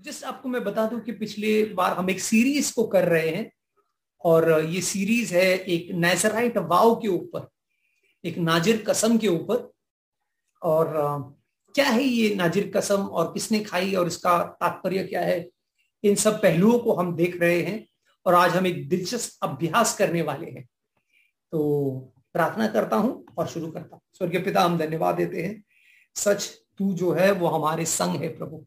जिस आपको मैं बता दूँ कि पिछले बार हम एक सीरीज़ को कर रहे हैं और ये सीरीज़ है एक नेजराइट वाव के ऊपर, एक नाजिर कसम के ऊपर। और क्या है ये नाजिर कसम और किसने खाई और इसका तात्पर्य क्या है? इन सब पहलुओं को हम देख रहे हैं और आज हम एक दिलचस्प अभ्यास करने वाले हैं। तो प्रार्थना करता हूँ और शुरू करता हूँ। स्वर्गीय पिता, हम धन्यवाद देते हैं। सच तू जो है वो हमारे संग है प्रभु।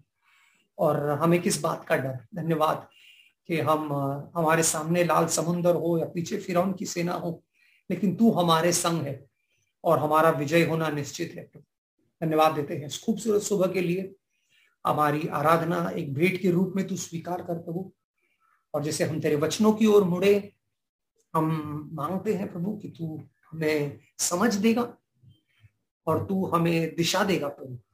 और हमें किस बात का डर? धन्यवाद कि हम हमारे सामने लाल समुन्दर हो या पीछे फिर की सेना हो, लेकिन तू हमारे संग है और हमारा विजय होना निश्चित है। धन्यवाद देते हैं खूबसूरत सुबह के लिए। हमारी आराधना एक भेंट के रूप में तू स्वीकार कर प्रभु और जैसे हम तेरे वचनों की ओर मुड़े, हम मांगते हैं प्रभु कि तू हमें समझ देगा और तू हमें दिशा देगा प्रभु।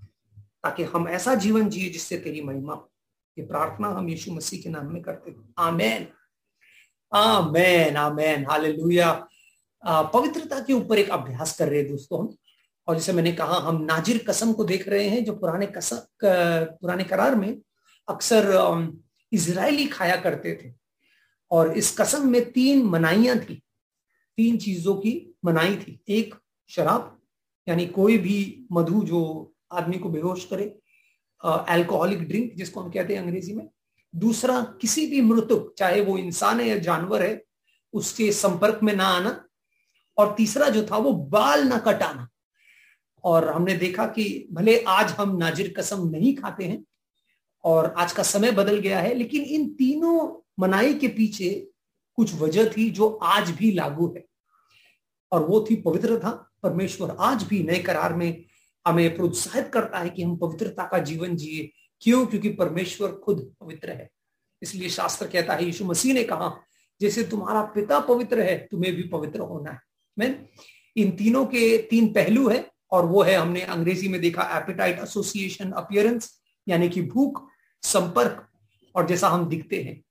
ताकि हम ऐसा जीवन जिए जिससे तेरी महिमा हो। ये प्रार्थना हम यीशु मसीह के नाम में करते हैं। आमेन। Amen amen. हालेलुया। पवित्रता के ऊपर एक अभ्यास कर रहे हैं दोस्तों हम। और जैसे मैंने कहा, हम नाजिर कसम को देख रहे हैं जो पुराने कसम पुराने करार में अक्सर इजरायली खाया करते थे। और इस कसम में तीन मनाइयाँ थी। तीन चीज़ों की मनाई थी। एक, शराब, यानी कोई भी मधु जो आदमी को बेहोश करे अल्कोहलिक ड्रिंक जिसको हम कहते हैं अंग्रेज़ी में। दूसरा, किसी भी मृतक चाहे वो इंसान है या जानवर है, उसके संपर्क में ना आना। और तीसरा जो था, वो बाल ना कटाना। और हमने देखा कि भले आज हम नाजिर कसम नहीं खाते हैं, और आज का समय बदल गया है, लेकिन इन तीनों मनाई के पीछे कुछ वजह थी जो आज भी लागू है। और वो थी पवित्रता परमेश्वर आज भी नए करार में हमें प्रोत्साहित करता है कि हम पवित्रता का जीवन जिए। क्यों? क्योंकि परमेश्वर खुद पवित्र है। इसलिए शास्त्र कहता है, यीशु मसीह ने कहा, जैसे तुम्हारा पिता पवित्र है, तुम्हें भी पवित्र होना है। मैं इन तीनों के तीन पहलू है, और वो है, हमने अंग्रेज़ी में देखा एपिटाइट एसोसिएशन अपियरेंस यानी कि भूख, संपर्क, और जैसा हम दिखते हैं।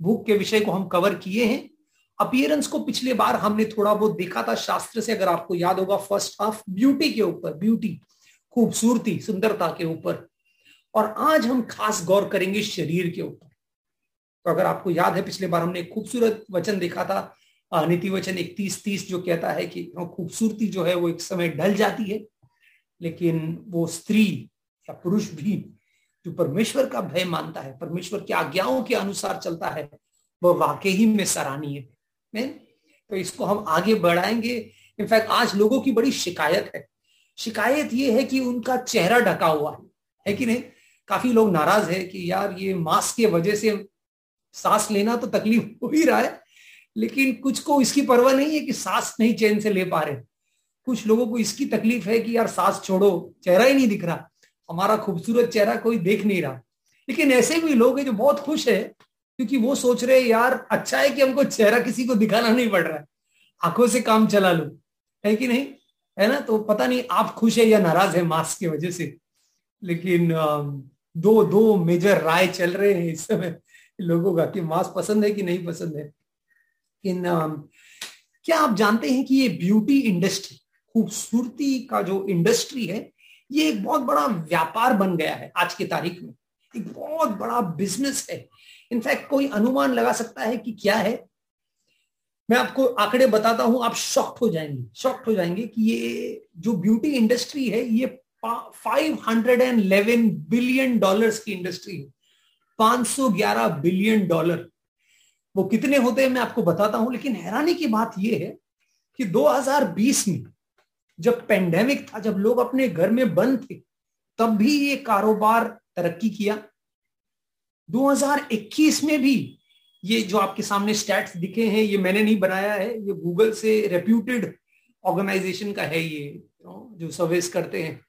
भूख के विषय को हम कवर किए हैं। अपियरेंस को पिछले बार हमने थोड़ा बहुत देखा था शास्त्र से, अगर आपको याद होगा फ़र्स्ट हाफ़ ब्यूटी के ऊपर ब्यूटी खूबसूरती, सुंदरता के ऊपर। और आज हम खास गौर करेंगे शरीर के ऊपर। तो अगर आपको याद है, पिछले बार हमने खूबसूरत वचन देखा था नीति वचन इकतीस तीस जो कहता है कि खूबसूरती जो है वो एक समय ढल जाती है, लेकिन वो स्त्री या पुरुष भी जो परमेश्वर का भय मानता है, परमेश्वर की आज्ञाओं के अनुसार चलता है, वह वाकई ही में सराहनीय है। तो इसको हम आगे बढ़ाएँगे। इनफैक्ट आज लोगों की बड़ी शिकायत है। शिकायत ये है कि उनका चेहरा ढका हुआ है। है कि नहीं? काफ़ी लोग नाराज़ है कि यार ये मास्क के वजह से सांस लेना तो तकलीफ़ हो ही रहा है, लेकिन कुछ को इसकी परवाह नहीं है कि सांस नहीं चैन से ले पा रहे। कुछ लोगों को इसकी तकलीफ़ है कि यार सांस छोड़ो, चेहरा ही नहीं दिख रहा। हमारा खूबसूरत चेहरा कोई देख नहीं रहा। लेकिन ऐसे भी लोग हैं जो बहुत खुश है, क्योंकि वो सोच रहे यार अच्छा है कि हमको चेहरा किसी को दिखाना नहीं पड़ रहा है। आँखों से काम चला लो। है कि नहीं? है ना? तो पता नहीं आप खुश है या नाराज़ है मास्क की वजह से। लेकिन दो दो मेजर राय चल रहे हैं इस समय लोगों का कि मास्क पसंद है कि नहीं पसंद है। इन क्या आप जानते हैं कि ये ब्यूटी इंडस्ट्री खूबसूरती का जो इंडस्ट्री है, ये एक बहुत बड़ा व्यापार बन गया है आज की तारीख में। एक बहुत बड़ा बिज़नेस है। इनफैक्ट कोई अनुमान लगा सकता है कि क्या है? मैं आपको आंकड़े बताता हूँ, आप शॉक्ट हो जाएँगे शॉक्ट हो जाएँगे कि ये जो ब्यूटी इंडस्ट्री है, ये 511 बिलियन डॉलर्स की इंडस्ट्री है। 511 बिलियन डॉलर वो कितने होते हैं मैं आपको बताता हूँ, लेकिन हैरानी की बात यह है कि 2020 में जब पेंडेमिक था, जब लोग अपने घर में बंद थे, तब भी ये कारोबार तरक्की किया। 2021 में भी ये जो आपके सामने स्टैट्स दिखे हैं, ये मैंने नहीं बनाया है, ये गूगल से रेप्यूटेड ऑर्गेनाइजेशन का है ये जो सर्विस करते हैं।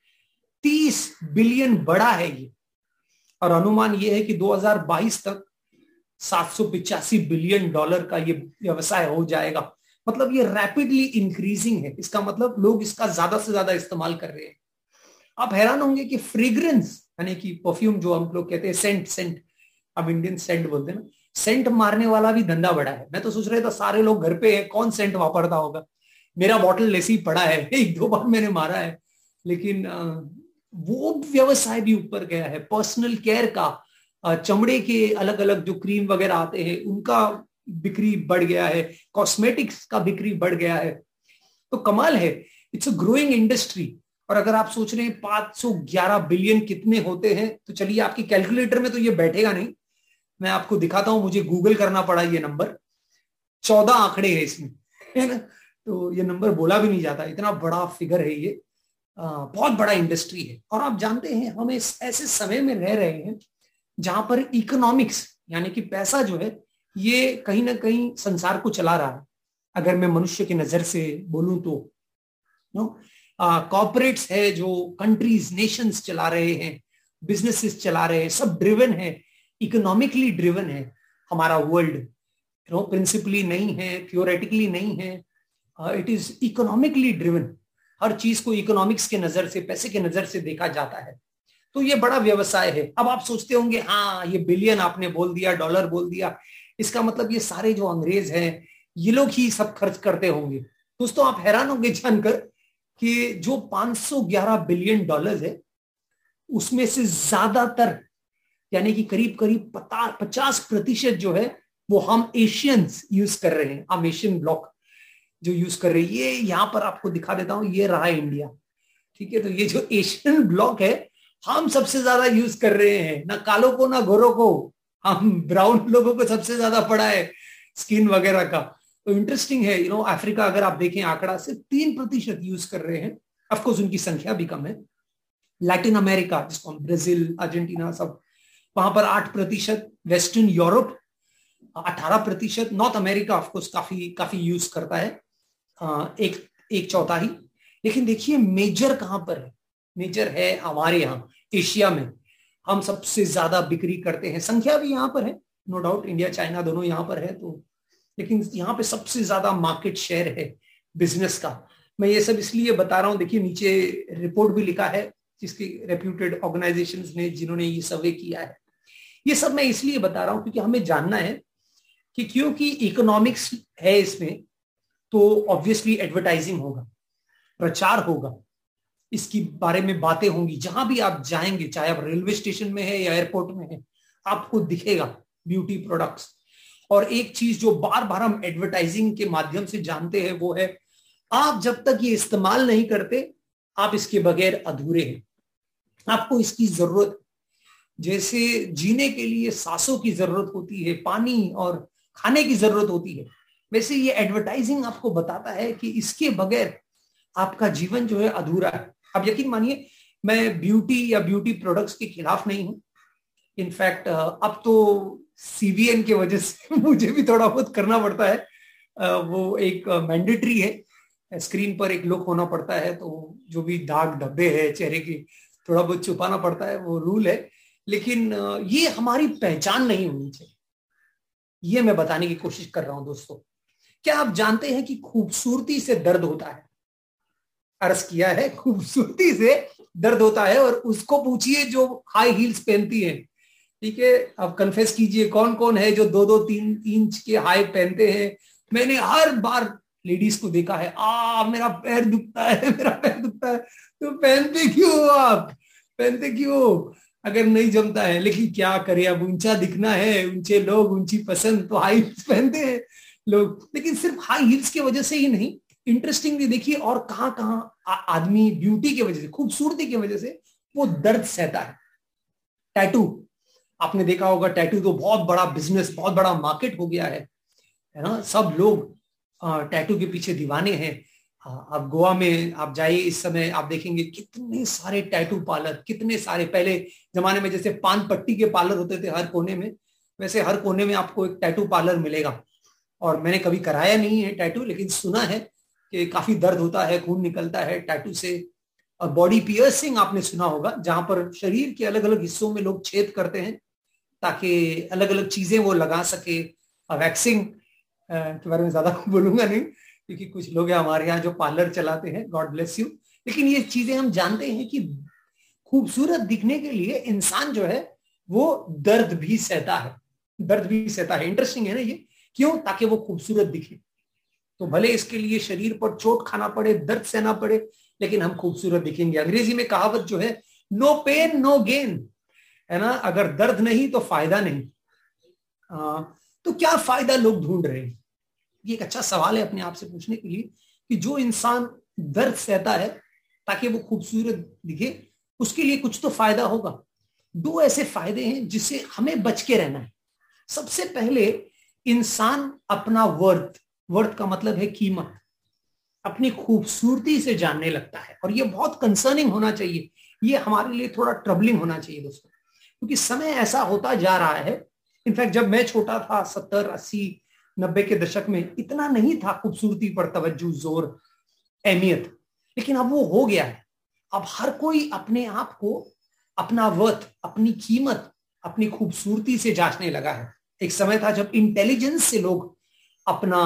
तीस बिलियन बड़ा है ये। और अनुमान ये है कि 2022 तक सात बिलियन डॉलर का ये व्यवसाय हो जाएगा। मतलब ये रैपिडली इंक्रीजिंग है। इसका मतलब लोग इसका ज़्यादा से ज़्यादा इस्तेमाल कर रहे हैं। आप हैरान होंगे कि फ्रेग्रेंस यानी कि परफ्यूम जो हम लोग कहते हैं सेंट सेंट अब इंडियन सेंट बोलते हैं ना सेंट मारने वाला भी धंधा बड़ा है। मैं तो सोच रहा था सारे लोग घर पे है, कौन सेंट वापरता होगा? मेरा बॉटल लेसी पड़ा है, एक दो बार मैंने मारा है। लेकिन वो व्यवसाय भी ऊपर गया है। पर्सनल केयर का चमड़े के अलग अलग जो क्रीम वगैरह आते हैं, उनका बिक्री बढ़ गया है। कॉस्मेटिक्स का बिक्री बढ़ गया है। तो कमाल है। इट्स अ ग्रोइंग इंडस्ट्री और अगर आप सोच रहे हैं 511 बिलियन कितने होते हैं तो चलिए आपके कैलकुलेटर में तो ये बैठेगा नहीं। मैं आपको दिखाता हूँ मुझे गूगल करना पड़ा ये नंबर चौदह आंकड़े हैं इसमें है ना? तो ये नंबर बोला भी नहीं जाता इतना बड़ा फिगर है ये। आ, बहुत बड़ा इंडस्ट्री है। और आप जानते हैं हम इस ऐसे समय में रह रहे हैं जहाँ पर इकोनॉमिक्स यानी कि पैसा जो है ये कहीं ना कहीं संसार को चला रहा है। अगर मैं मनुष्य की नज़र से बोलूँ तो नो? है जो कंट्रीज़ नेशंस चला रहे हैं बिजनेसेस चला रहे हैं सब ड्रिवन है। इकोनॉमिकली ड्रिवन है हमारा वर्ल्ड नो प्रिंसिपली नहीं है थियोरेटिकली नहीं है. इट इज़ इकोनॉमिकली ड्रिवन हर चीज़ को इकोनॉमिक्स के नज़र से, पैसे के नज़र से देखा जाता है। तो ये बड़ा व्यवसाय है। अब आप सोचते होंगे हाँ ये बिलियन आपने बोल दिया डॉलर बोल दिया। इसका मतलब ये सारे जो अंग्रेज़ हैं, ये लोग ही सब खर्च करते होंगे। दोस्तों, आप हैरान होंगे जानकर कि जो 511 बिलियन डॉलर है, उसमें से ज़्यादातर यानी कि करीब करीब पचास प्रतिशत जो है, वो हम एशियंस यूज़ कर रहे हैं। हम एशियन ब्लॉक जो यूज़ कर रहे हैं। ये यहाँ पर आपको दिखा देता हूँ, ये रहा इंडिया ठीक है? तो ये जो एशियन ब्लॉक है, हम सबसे ज़्यादा यूज़ कर रहे हैं। ना कालों को, ना गोरों को। हम ब्राउन लोगों को सबसे ज़्यादा पड़ा है स्किन वगैरह का। तो इंटरेस्टिंग है यू नो अफ्रीका अगर आप देखें, आंकड़ा सिर्फ़ तीन प्रतिशत यूज़ कर रहे हैं। अफकोर्स उनकी संख्या भी कम है। लैटिन अमेरिका जिसको हम ब्राज़ील अर्जेंटीना सब वहाँ पर आठ प्रतिशत वेस्टर्न यूरोप, अठारह प्रतिशत नॉर्थ अमेरिका ऑफकोर्स काफ़ी काफ़ी यूज़ करता है। एक एक चौथाई। लेकिन देखिए मेजर कहाँ पर है? मेजर है हमारे यहाँ, एशिया में। हम सबसे ज़्यादा बिक्री करते हैं। संख्या भी यहाँ पर है। नो डाउट इंडिया चाइना दोनों यहाँ पर है तो। लेकिन यहाँ पे सबसे ज़्यादा मार्केट शेयर है बिज़नेस का। मैं ये सब इसलिए बता रहा हूँ, देखिए, नीचे रिपोर्ट भी लिखा है, जिसकी रेप्यूटेड ऑर्गेनाइजेशन ने, जिन्होंने ये सर्वे किया है। ये सब मैं इसलिए बता रहा हूँ क्योंकि हमें जानना है कि क्योंकि इकोनॉमिक्स है इसमें तो ऑब्वियसली एडवर्टाइजिंग होगा, प्रचार होगा, इसकी बारे में बातें होंगी। जहाँ भी आप जाएँगे, चाहे आप रेलवे स्टेशन में है या एयरपोर्ट में है, आपको दिखेगा ब्यूटी प्रोडक्ट्स और एक चीज़ जो बार बार हम एडवर्टाइजिंग के माध्यम से जानते हैं, वो है, आप जब तक ये इस्तेमाल नहीं करते, आप इसके बगैर अधूरे हैं। आपको इसकी ज़रूरत जैसे जीने के लिए सांसों की ज़रूरत होती है, पानी और खाने की ज़रूरत होती है। वैसे ये एडवर्टाइजिंग आपको बताता है कि इसके बगैर आपका जीवन जो है अधूरा है। अब यकीन मानिए, मैं ब्यूटी या ब्यूटी प्रोडक्ट्स के खिलाफ नहीं हूँ। इनफैक्ट अब तो सीबीएन के वजह से मुझे भी थोड़ा बहुत करना पड़ता है। वो एक मैंडेटरी है। स्क्रीन पर एक लुक होना पड़ता है तो जो भी दाग धब्बे है, चेहरे की थोड़ा बहुत छुपाना पड़ता है, वो रूल है। लेकिन ये हमारी पहचान नहीं होनी चाहिए। ये मैं बताने की कोशिश कर रहा हूँ दोस्तों। क्या आप जानते हैं कि खूबसूरती से दर्द होता है? अर्ज़ किया है, खूबसूरती से दर्द होता है और उसको पूछिए जो हाई हील्स पहनती है। ठीक है अब कन्फेस कीजिए कौन कौन है जो दो दो तीन इंच के हाई पहनते हैं। मैंने हर बार लेडीज़ को देखा है आ मेरा पैर दुखता है, मेरा पैर दुखता है। तो पहनते क्यों आप? पहनते क्यों अगर नहीं जमता है, लेकिन क्या करे? अब ऊँचा दिखना है, ऊँचे लोग, ऊँची पसंद तो हाई हील्स पहनते हैं लोग। लेकिन सिर्फ़ हाई हील्स की वजह से ही नहीं इंटरेस्टिंगली देखिए और कहाँ कहाँ आदमी ब्यूटी की वजह से, खूबसूरती की वजह से वो दर्द सहता है। टैटू आपने देखा होगा टैटू तो बहुत बड़ा बिज़नेस बहुत बड़ा मार्केट हो गया है है ना? सब लोग टैटू के पीछे दीवाने हैं। आप गोवा में आप जाइए इस समय, आप देखेंगे कितने सारे टैटू पार्लर कितने सारे, पहले जमाने में जैसे पान पट्टी के पार्लर होते थे हर कोने में, वैसे हर कोने में आपको एक टैटू पार्लर मिलेगा। और मैंने कभी कराया नहीं है टैटू लेकिन सुना है कि काफ़ी दर्द होता है, खून निकलता है टैटू से। और बॉडी पियर्सिंग आपने सुना होगा, जहाँ पर शरीर के अलग अलग हिस्सों में लोग छेद करते हैं, ताकि अलग अलग चीज़ें वो लगा सके। वैक्सिंग के बारे में ज़्यादा बोलूँगा नहीं क्योंकि कुछ लोग हैं हमारे यहाँ जो पार्लर चलाते हैं गॉड ब्लेस यू लेकिन ये चीज़ें हम जानते हैं कि खूबसूरत दिखने के लिए इंसान जो है वो दर्द भी सहता है। दर्द भी सहता है। इंटरेस्टिंग है ना ये? क्यों? ताकि वो खूबसूरत दिखे। तो भले इसके लिए शरीर पर चोट खाना पड़े दर्द सहना पड़े लेकिन हम खूबसूरत दिखेंगे। अंग्रेज़ी में कहावत जो है नो पेन नो गेन है ना? अगर दर्द नहीं तो फ़ायदा नहीं। आ, तो क्या फ़ायदा लोग ढूंढ रहे हैं? ये एक अच्छा सवाल है अपने आप से पूछने के लिए कि जो इंसान दर्द सहता है ताकि वो खूबसूरत दिखे, उसके लिए कुछ तो फ़ायदा होगा। दो ऐसे फ़ायदे हैं जिससे हमें बच के रहना है। सबसे पहले, इंसान अपना वर्थ वर्थ का मतलब है कीमत, अपनी खूबसूरती से जानने लगता है। और ये बहुत कंसर्निंग होना चाहिए। ये हमारे लिए थोड़ा ट्रबलिंग होना चाहिए दोस्तों। क्योंकि समय ऐसा होता जा रहा है। इनफैक्ट जब मैं छोटा था, सत्तर, अस्सी नब्बे के दशक में इतना नहीं था खूबसूरती पर तवज्जो, ज़ोर, अहमियत। लेकिन अब वो हो गया है। अब हर कोई अपने आप को, अपना वर्थ अपनी कीमत, अपनी खूबसूरती से जांचने लगा है। एक समय था जब इंटेलिजेंस से लोग अपना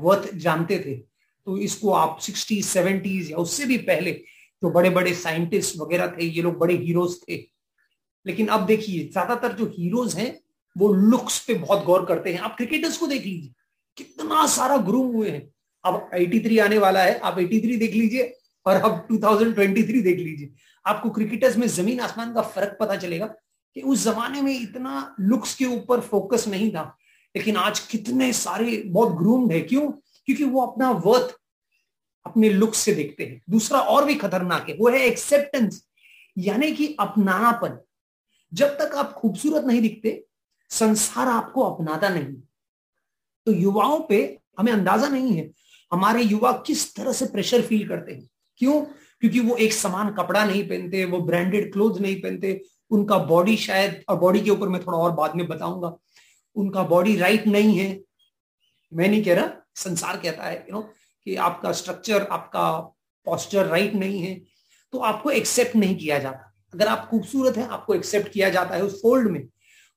वर्थ जानते थे। तो इसको आप सिक्सटीज सेवेंटीज या उससे भी पहले जो बड़े बड़े साइंटिस्ट वगैरह थे, ये लोग बड़े हीरोज थे। लेकिन अब देखिए, ज़्यादातर जो हीरोज हैं वो लुक्स पे बहुत गौर करते हैं। आप क्रिकेटर्स को देख लीजिए, कितना सारा ग्रूम हुए हैं। अब 83 आने वाला है, आप 83 देख लीजिए और अब 2023 देख लीजिए। आपको क्रिकेटर्स में ज़मीन आसमान का फ़र्क पता चलेगा कि उस जमाने में इतना लुक्स के ऊपर फोकस नहीं था। लेकिन आज कितने सारे बहुत ग्रूम्ड है। क्यों? क्योंकि वो अपना वर्थ अपने लुक से देखते हैं। दूसरा और भी खतरनाक है, वो है एक्सेप्टेंस यानी कि अपनापन। जब तक आप खूबसूरत नहीं दिखते संसार आपको अपनाता नहीं। तो युवाओं पे हमें अंदाज़ा नहीं है, हमारे युवा किस तरह से प्रेशर फील करते हैं। क्यों? क्योंकि वो एक समान कपड़ा नहीं पहनते, वो ब्रांडेड क्लोथ नहीं पहनते। उनका बॉडी शायद, और बॉडी के ऊपर मैं थोड़ा और बाद में बताऊँगा। उनका बॉडी राइट नहीं है। मैं नहीं कह रहा, संसार कहता है यू नो कि आपका स्ट्रक्चर आपका पॉस्चर राइट नहीं है। तो आपको एक्सेप्ट नहीं किया जाता। अगर आप खूबसूरत है, आपको एक्सेप्ट किया जाता है उस फोल्ड में।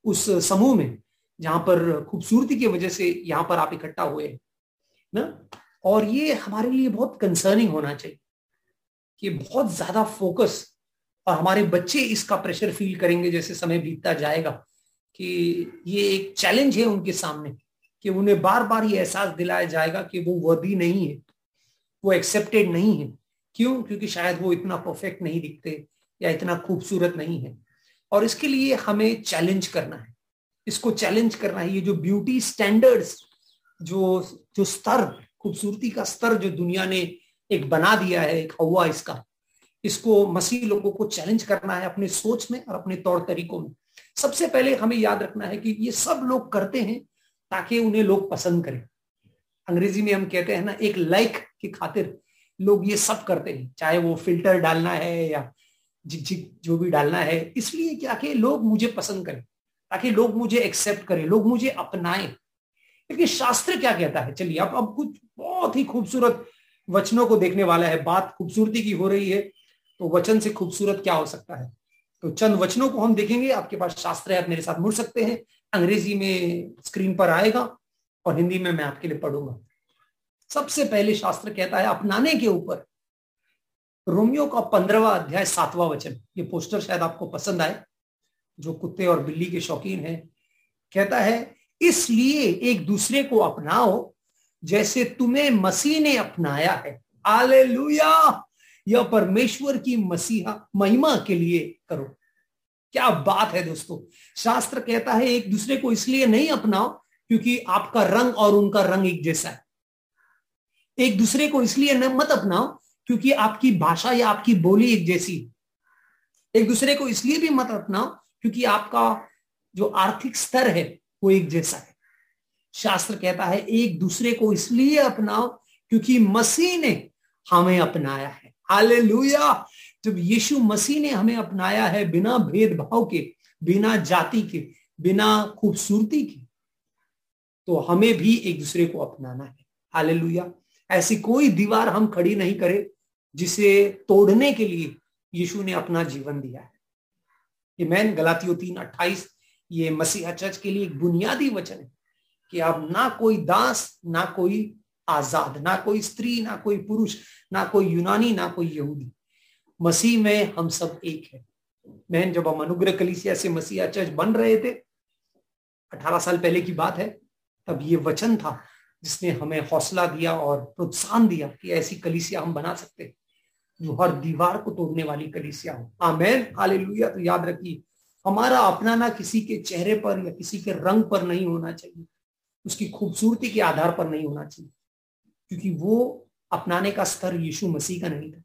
उस समूह में, जहाँ पर खूबसूरती की वजह से यहाँ पर आप इकट्ठा हुए हैं, ना? और ये हमारे लिए बहुत कंसर्निंग होना चाहिए कि बहुत ज़्यादा फोकस और हमारे बच्चे इसका प्रेशर फील करेंगे, जैसे समय बीतता जाएगा, कि ये एक चैलेंज है उनके सामने, कि उन्हें बार बार ये एहसास दिलाया जाएगा कि वो वर्दी नहीं है, वो एक्सेप्टेड नहीं है। क्यों? क्योंकि शायद वो इतना परफेक्ट नहीं दिखते या इतना खूबसूरत नहीं है। और इसके लिए हमें चैलेंज करना है। इसको चैलेंज करना है, ये जो ब्यूटी स्टैंडर्ड्स जो जो स्तर, खूबसूरती का स्तर जो दुनिया ने एक बना दिया है, एक हवा इसका, इसको मसीह लोगों को चैलेंज करना है अपने सोच में और अपने तौर तरीकों में। सबसे पहले हमें याद रखना है कि ये सब लोग करते हैं ताकि उन्हें लोग पसंद करें। अंग्रेज़ी में हम कहते हैं ना, एक लाइक की खातिर लोग ये सब करते हैं, चाहे वो फ़िल्टर डालना है या झिक झिक जो भी डालना है, इसलिए कि लोग मुझे पसंद करें ताकि लोग मुझे एक्सेप्ट करें, लोग मुझे अपनाएँ। क्योंकि शास्त्र क्या कहता है? चलिए, अब अब कुछ बहुत ही खूबसूरत वचनों को देखने वाला है, बात खूबसूरती की हो रही है तो वचन से खूबसूरत क्या हो सकता है? तो चंद वचनों को हम देखेंगे, आपके पास शास्त्र है, आप मेरे साथ मुड़ सकते हैं, अंग्रेज़ी में स्क्रीन पर आएगा, और हिंदी में मैं आपके लिए पढ़ूँगा। सबसे पहले शास्त्र कहता है, अपनाने के ऊपर रोमियो का पंद्रहवा अध्याय, सातवां वचन। ये पोस्टर शायद आपको पसंद आए, जो कुत्ते और बिल्ली के शौकीन हैं। कहता है, इसलिए एक दूसरे को अपनाओ, जैसे तुम्हें मसीह ने अपनाया है। आले यह परमेश्वर की मसीहा, महिमा के लिए करो। क्या बात है दोस्तों। शास्त्र कहता है, एक दूसरे को इसलिए नहीं अपनाओ, क्योंकि आपका रंग और उनका रंग एक जैसा है। एक दूसरे को इसलिए न, मत अपनाओ क्योंकि आपकी भाषा या आपकी बोली एक जैसी एक दूसरे को इसलिए भी मत अपनाओ क्योंकि आपका जो आर्थिक स्तर है, वो एक जैसा है। शास्त्र कहता है, एक दूसरे को इसलिए अपनाओ क्योंकि मसीह ने हमें अपनाया है। हाले जब यीशु मसीह ने हमें अपनाया है बिना भेदभाव के, बिना जाति के, बिना खूबसूरती के तो हमें भी एक दूसरे को अपनाना है। हाले ऐसी कोई दीवार हम खड़ी नहीं करें जिसे तोड़ने के लिए यीशु ने अपना जीवन दिया है। ये मैन गलातियों तीन अट्ठाईस, ये मसीहा चर्च के लिए एक बुनियादी वचन है कि अब ना कोई दास, ना कोई आज़ाद, ना कोई स्त्री, ना कोई पुरुष, ना कोई यूनानी, ना कोई यहूदी। मसीह में हम सब एक है। मैं जब हम अनुग्रह कलिसिया से मसीहा चर्च बन रहे थे, अठारह साल पहले की बात है, तब ये वचन था जिसने हमें हौसला दिया और प्रोत्साहन दिया कि ऐसी कलिसिया हम बना सकते जो हर दीवार को तोड़ने वाली कलिसिया हो। आमेन। हालेलुया। तो याद रखिए, हमारा अपनाना किसी के चेहरे पर या किसी के रंग पर नहीं होना चाहिए। उसकी खूबसूरती के आधार पर नहीं होना चाहिए, क्योंकि वो अपनाने का स्तर यीशु मसीह का नहीं था।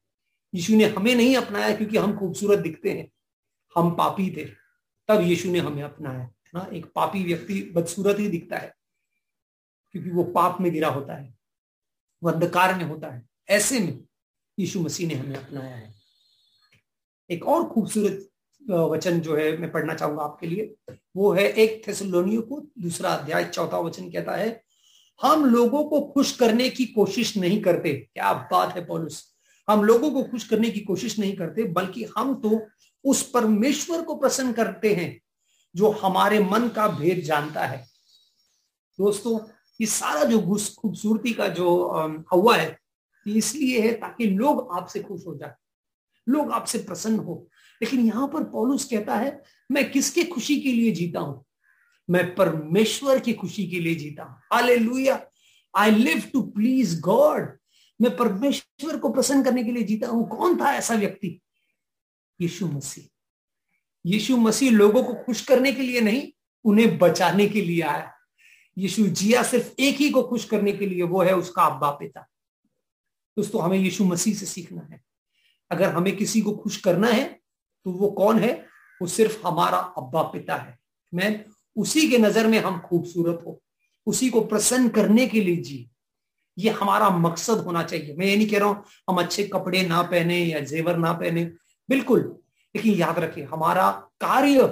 यीशु ने हमें नहीं अपनाया क्योंकि हम खूबसूरत दिखते हैं, हम पापी थे। तब यीशु ने हमें अपनाया। ना, एक पापी व्यक्ति बदसूरत ही दिखता है। क्योंकि वो पाप में गिरा होता है, वो अंधकार में होता है। ऐसे में यीशु मसीह ने हमें अपनाया है। एक और खूबसूरत वचन जो है, मैं पढ़ना चाहूँगा आपके लिए। वो है एक थेसलोनियो को, दूसरा अध्याय, चौथा वचन कहता है, हम लोगों को खुश करने की कोशिश नहीं करते। क्या बात है, पॉलिस। हम लोगों को खुश करने की कोशिश नहीं करते, बल्कि हम तो उस परमेश्वर को प्रसन्न करते हैं, जो हमारे मन का भेद जानता है। दोस्तों ये सारा जो खूबसूरती का जो हवा है, ये इसलिए है ताकि लोग आपसे खुश हो जाए, लोग आपसे प्रसन्न हो। लेकिन यहाँ पर पौलुस कहता है, मैं किसके खुशी के लिए जीता हूँ? मैं परमेश्वर की खुशी के लिए जीता हूँ। Hallelujah. I live to please God मैं परमेश्वर को प्रसन्न करने के लिए जीता हूँ। कौन था ऐसा व्यक्ति? यीशु मसीह। यीशु मसीह लोगों को खुश करने के लिए नहीं, उन्हें बचाने के लिए आया। यीशु जिया सिर्फ़ एक ही को खुश करने के लिए वो है उसका अब्बा पिता। दोस्तों, हमें यीशु मसीह से सीखना है। अगर हमें किसी को खुश करना है तो वो कौन है? वो सिर्फ़ हमारा अब्बा पिता है। मैं उसी के नज़र में हम खूबसूरत हो। उसी को प्रसन्न करने के लिए जी। ये हमारा मकसद होना चाहिए। मैं ये नहीं कह रहा हूँ, हम अच्छे कपड़े ना पहने या जेवर ना पहने। बिल्कुल। लेकिन याद रखें, हमारा कार्य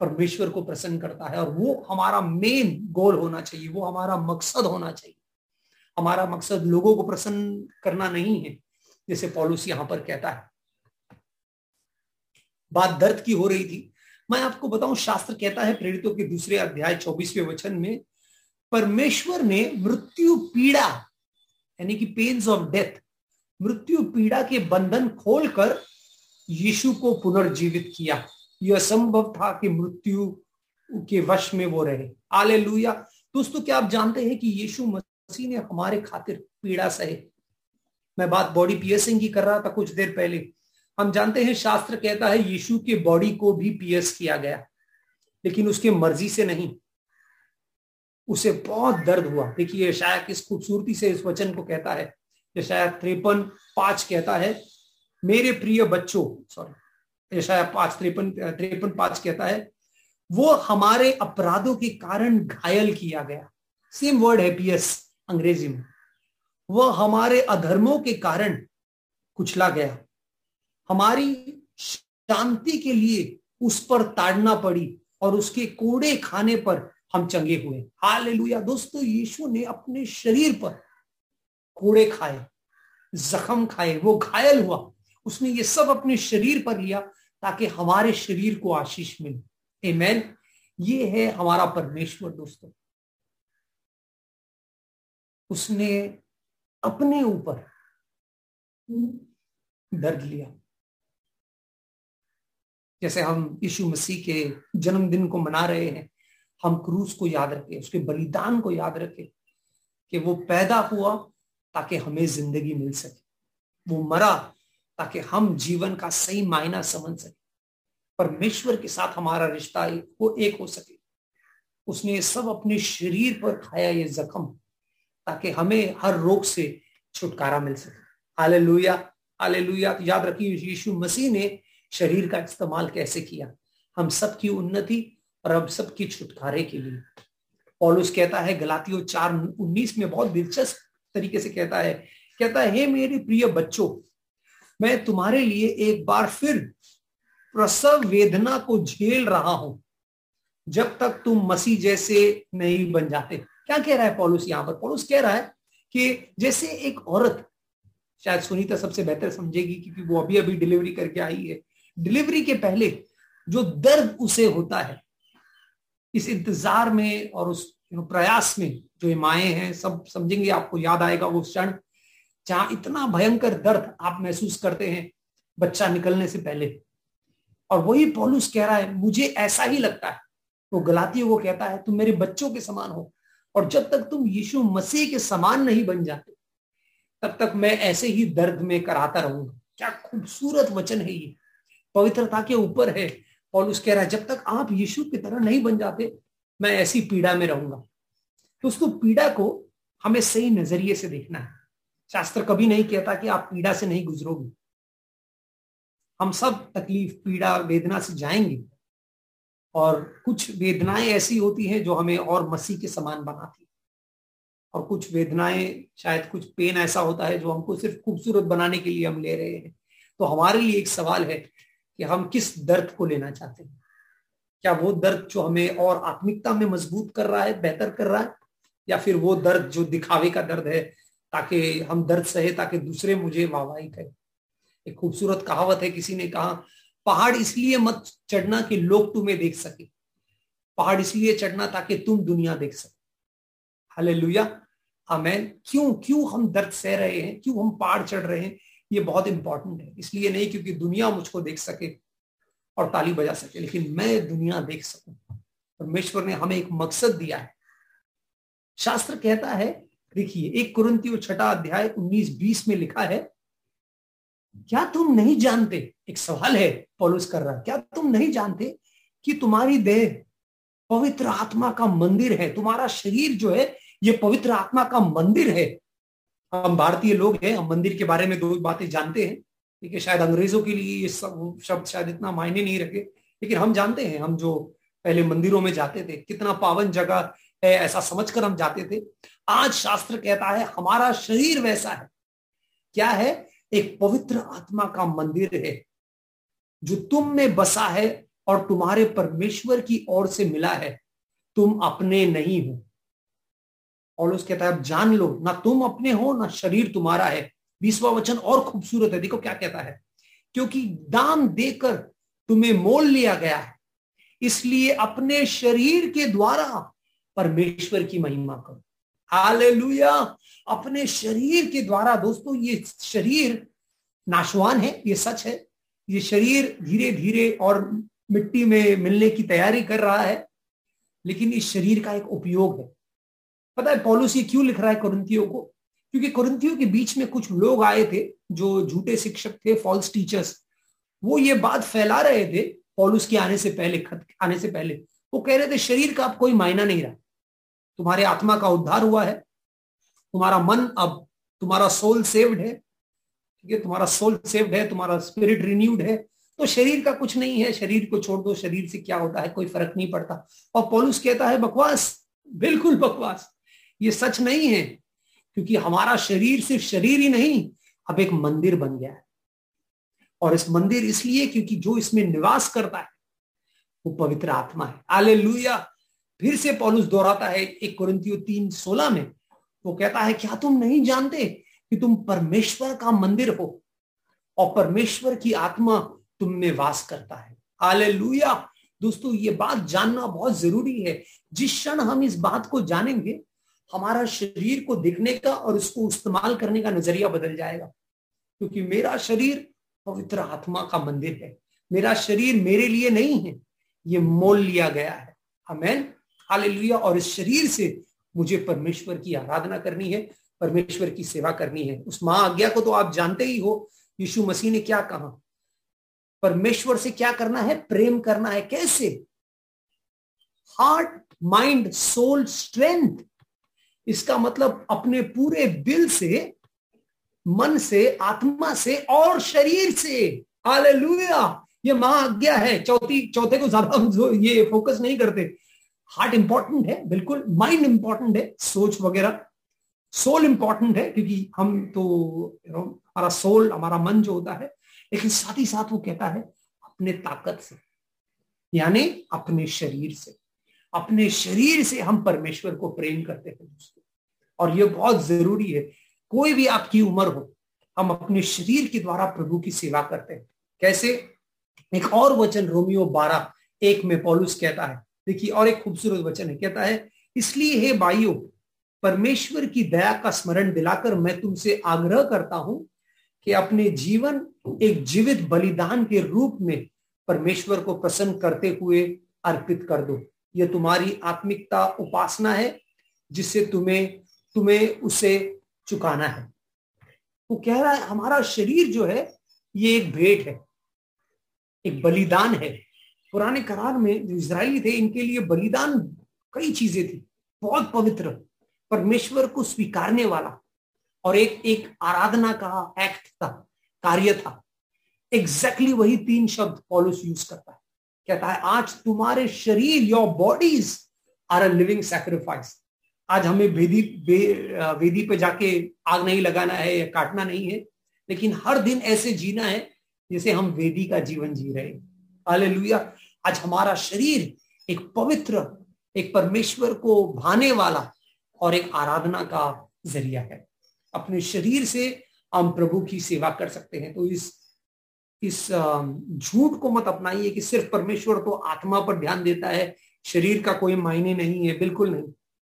परमेश्वर को प्रसन्न करता है और वो हमारा मेन गोल होना चाहिए, वो हमारा मकसद होना चाहिए। हमारा मकसद लोगों को प्रसन्न करना नहीं है, जैसे पॉलुस यहाँ पर कहता है। बात दर्द की हो रही थी। मैं आपको बताऊँ, शास्त्र कहता है, प्रेरितों के दूसरे अध्याय चौबीसवें वचन में, परमेश्वर ने मृत्यु पीड़ा, यानी कि पेन्स ऑफ़ डेथ मृत्यु पीड़ा के बंधन खोलकर यीशु को पुनर्जीवित किया। यह संभव था कि मृत्यु के वश में वो रहे। आले लुया दोस्तों, क्या आप जानते हैं कि यीशु मसीह ने हमारे खातिर पीड़ा सहे? मैं बात बॉडी पियर्सिंग की कर रहा था कुछ देर पहले। हम जानते हैं, शास्त्र कहता है, यीशु के बॉडी को भी पियर्स किया गया, लेकिन उसके मर्ज़ी से नहीं। उसे बहुत दर्द हुआ। देखिए शायद किस खूबसूरती से इस वचन को कहता है। शायद त्रेपन पाँच कहता है, मेरे प्रिय बच्चों सॉरी शायद पाँच त्रेपन त्रेपन पाँच कहता है, वो हमारे अपराधों के कारण घायल किया गया। सेम वर्ड है पियस अंग्रेज़ी में। वह हमारे अधर्मों के कारण कुचला गया। हमारी शांति के लिए उस पर ताड़ना पड़ी और उसके कोड़े खाने पर हम चंगे हुए। हाल दोस्तों, यीशु ने अपने शरीर पर कोड़े खाए, जख्म खाए, वो घायल हुआ। उसने ये सब अपने शरीर पर लिया। ताकि हमारे शरीर को आशीष मिले। एमेन ये है हमारा परमेश्वर, दोस्तों। उसने अपने ऊपर दर्द लिया। जैसे हम यीशु मसीह के जन्मदिन को मना रहे हैं, हम क्रूस को याद रखें, उसके बलिदान को याद रखें कि वो पैदा हुआ ताकि हमें ज़िंदगी मिल सके। वो मरा ताकि हम जीवन का सही मायना समझ सके। परमेश्वर के साथ हमारा रिश्ता वो एक हो सके। उसने सब अपने शरीर पर खाया ये जख्म, ताकि हमें हर रोग से छुटकारा मिल सके। आले लुया आले लुया याद रखिए, यीशु मसीह ने शरीर का इस्तेमाल कैसे किया? हम सबकी उन्नति और अब सबकी छुटकारे के लिए। पॉलुस कहता है, गलातियों चार उन्नीस में बहुत दिलचस्प तरीके से कहता है कहता है, हे मेरे प्रिय बच्चों मैं तुम्हारे लिए एक बार फिर प्रसव वेदना को झेल रहा हूँ, जब तक तुम मसीह जैसे नहीं बन जाते। क्या कह रहा है पॉलुस यहाँ पर? पॉलुस कह रहा है कि जैसे एक औरत, शायद सुनीता सबसे बेहतर समझेगी क्योंकि वो अभी अभी डिलीवरी करके आई है। डिलीवरी के पहले जो दर्द उसे होता है, इस इंतज़ार में और उस प्रयास में जो माए हैं, सब समझेंगे, आपको याद आएगा वो क्षण जहाँ इतना भयंकर दर्द आप महसूस करते हैं बच्चा निकलने से पहले। और वही पॉलुस कह रहा है, मुझे ऐसा ही लगता है। वो गलाती वो कहता है, तुम मेरे बच्चों के समान हो और जब तक तुम यीशु मसीह के समान नहीं बन जाते, तब तक मैं ऐसे ही दर्द में कराता रहूँगा। क्या खूबसूरत वचन है ये। पवित्रता के ऊपर है। पॉलुस कह रहा है, जब तक आप यीशु की तरह नहीं बन जाते, मैं ऐसी पीड़ा में रहूँगा। दोस्तों, पीड़ा को हमें सही नज़रिए से देखना है। शास्त्र कभी नहीं कहता कि आप पीड़ा से नहीं गुजरोगे। हम सब तकलीफ़, पीड़ा वेदना से जाएँगे। और कुछ वेदनाएँ ऐसी होती हैं जो हमें और मसीह के समान बनाती और कुछ वेदनाएँ, शायद कुछ पेन ऐसा होता है जो हमको सिर्फ़ खूबसूरत बनाने के लिए हम ले रहे हैं। तो हमारे लिए एक सवाल है कि हम किस दर्द को लेना चाहते हैं? क्या वो दर्द जो हमें और आत्मिकता में मज़बूत कर रहा है, बेहतर कर रहा है? या फिर वो दर्द जो दिखावे का दर्द है ताकि हम दर्द सहे, ताकि दूसरे मुझे वाहवाही करें। एक खूबसूरत कहावत है, किसी ने कहा, पहाड़ इसलिए मत चढ़ना कि लोग तुम्हें देख सके। पहाड़ इसलिए चढ़ना ताकि तुम दुनिया देख सके। हले लुया हमें क्यों क्यों हम दर्द सह रहे हैं? क्यों हम पहाड़ चढ़ रहे हैं? ये बहुत इंपॉर्टेंट है। इसलिए नहीं, क्योंकि दुनिया मुझको देख सके और ताली बजा सके, लेकिन मैं दुनिया देख सकूँ। परमेश्वर ने हमें एक मकसद दिया है। शास्त्र कहता है देखिए, एक कुरंती छठा अध्याय उन्नीस बीस में लिखा है, क्या तुम नहीं जानते? एक सवाल है, पॉलुस कर रहा क्या तुम नहीं जानते कि तुम्हारी देह पवित्र आत्मा का मंदिर है? तुम्हारा शरीर जो है, ये पवित्र आत्मा का मंदिर है? हम भारतीय लोग हैं, हम मंदिर के बारे में दो बातें जानते हैं। ठीक है, शायद अंग्रेज़ों के लिए ये सब शब्द शायद इतना मायने नहीं रखे, लेकिन हम जानते हैं, हम जो पहले मंदिरों में जाते थे, कितना पावन जगह है ऐसा समझकर हम जाते थे। आज शास्त्र कहता है, हमारा शरीर वैसा है। क्या है? एक पवित्र आत्मा का मंदिर है, जो तुम में बसा है और तुम्हारे परमेश्वर की ओर से मिला है। तुम अपने नहीं हो। और उसके तहत जान लो, ना तुम अपने हो, ना शरीर तुम्हारा है। बीसवा वचन और खूबसूरत है। देखो क्या कहता है, क्योंकि दाम देकर तुम्हें मोल लिया गया है, इसलिए अपने शरीर के द्वारा परमेश्वर की महिमा करो। हालेलुया। अपने शरीर के द्वारा, दोस्तों, ये शरीर नाशवान है, ये सच है। ये शरीर धीरे धीरे और मिट्टी में मिलने की तैयारी कर रहा है, लेकिन इस शरीर का एक उपयोग है। पता है, पॉलुस ये क्यों लिख रहा है कुरंतियों को? क्योंकि कुरंतियों के बीच में कुछ लोग आए थे, जो झूठे शिक्षक थे फॉल्स टीचर्स वो ये बात फैला रहे थे, पॉलुस के आने से पहले, खत आने से पहले। वो कह रहे थे, शरीर का अब कोई मायना नहीं रहा। तुम्हारे आत्मा का उद्धार हुआ है। तुम्हारा मन अब, तुम्हारा सोल सेव्ड है। ठीक है? तुम्हारा सोल सेव्ड है, तुम्हारा स्पिरिट रिन्यूड है। तो शरीर का कुछ नहीं है। शरीर को छोड़ दो। शरीर से क्या होता है? कोई फ़र्क नहीं पड़ता। और पॉलुस कहता है, बकवास, बिल्कुल बकवास। ये सच नहीं है, क्योंकि हमारा शरीर सिर्फ़ शरीर ही नहीं, अब एक मंदिर बन गया है। और इस मंदिर इसलिए क्योंकि जो इसमें निवास करता है, वो पवित्र आत्मा है। आले फिर से पॉलुस दोहराता है एक कुरंतियो तीन सोलह में। वो कहता है, क्या तुम नहीं जानते कि तुम परमेश्वर का मंदिर हो और परमेश्वर की आत्मा तुम में वास करता है? आले दोस्तों, ये बात जानना बहुत ज़रूरी है। जिस क्षण हम इस बात को जानेंगे, हमारा शरीर को देखने का और उसको इस्तेमाल करने का नज़रिया बदल जाएगा। क्योंकि मेरा शरीर पवित्र आत्मा का मंदिर है। मेरा शरीर मेरे लिए नहीं है, ये मोल लिया गया है। हमें हालेलुया, और इस शरीर से मुझे परमेश्वर की आराधना करनी है, परमेश्वर की सेवा करनी है। उस महाज्ञा को तो आप जानते ही हो, यीशु मसीह ने क्या कहा? परमेश्वर से क्या करना है? प्रेम करना है। कैसे? हार्ट माइंड सोल स्ट्रेंथ इसका मतलब अपने पूरे दिल से, मन से, आत्मा से, और शरीर से। हालेलुया! ये महा आज्ञा है। चौथी, चौथे को ज़्यादा ये फोकस नहीं करते। हार्ट इंपॉर्टेंट है, बिल्कुल। माइंड इंपॉर्टेंट है, सोच वगैरह। सोल इंपॉर्टेंट है, क्योंकि हम तो यू नो हमारा सोल हमारा मन जो होता है, लेकिन साथ ही साथ वो कहता है, अपने ताकत से, यानी अपने शरीर से। अपने शरीर से हम परमेश्वर को प्रेम करते हैं और ये बहुत ज़रूरी है। कोई भी आपकी उम्र हो, हम अपने शरीर के द्वारा प्रभु की सेवा करते हैं। कैसे? एक और वचन रोमियो बारह, एक में पॉलुस कहता है देखिए, और एक खूबसूरत वचन है, कहता है, इसलिए हे भाइयों, परमेश्वर की दया का स्मरण दिलाकर मैं तुमसे आग्रह करता हूँ कि अपने जीवन एक जीवित बलिदान के रूप में परमेश्वर को प्रसन्न करते हुए अर्पित कर दो। यह तुम्हारी आत्मिकता उपासना है, जिससे तुम्हें तुम्हें उसे चुकाना है। वो कह रहा है, हमारा शरीर जो है, ये एक भेंट है, एक बलिदान है। पुराने करार में जो इसराइली थे, इनके लिए बलिदान कई चीज़ें थी। बहुत पवित्र। परमेश्वर को स्वीकारने वाला और एक एक आराधना का एक्ट था, कार्य था। एग्जैक्टली exactly वही तीन शब्द पॉलिस यूज़ करता है। कहता है, आज तुम्हारे शरीर your bodies are a living sacrifice आज हमें वेदी वेदी पे जाके आग नहीं लगाना है या काटना नहीं है, लेकिन हर दिन ऐसे जीना है जैसे हम वेदी का जीवन जी रहे हालेलुया। आज हमारा शरीर एक पवित्र, एक परमेश्वर को भाने वाला और एक आराधना का ज़रिया है। अपने शरीर से हम प्रभु की सेवा कर सकते हैं। तो इस इस झूठ को मत अपनाइए कि सिर्फ़ परमेश्वर तो आत्मा पर ध्यान देता है। शरीर का कोई मायने नहीं है, बिल्कुल नहीं।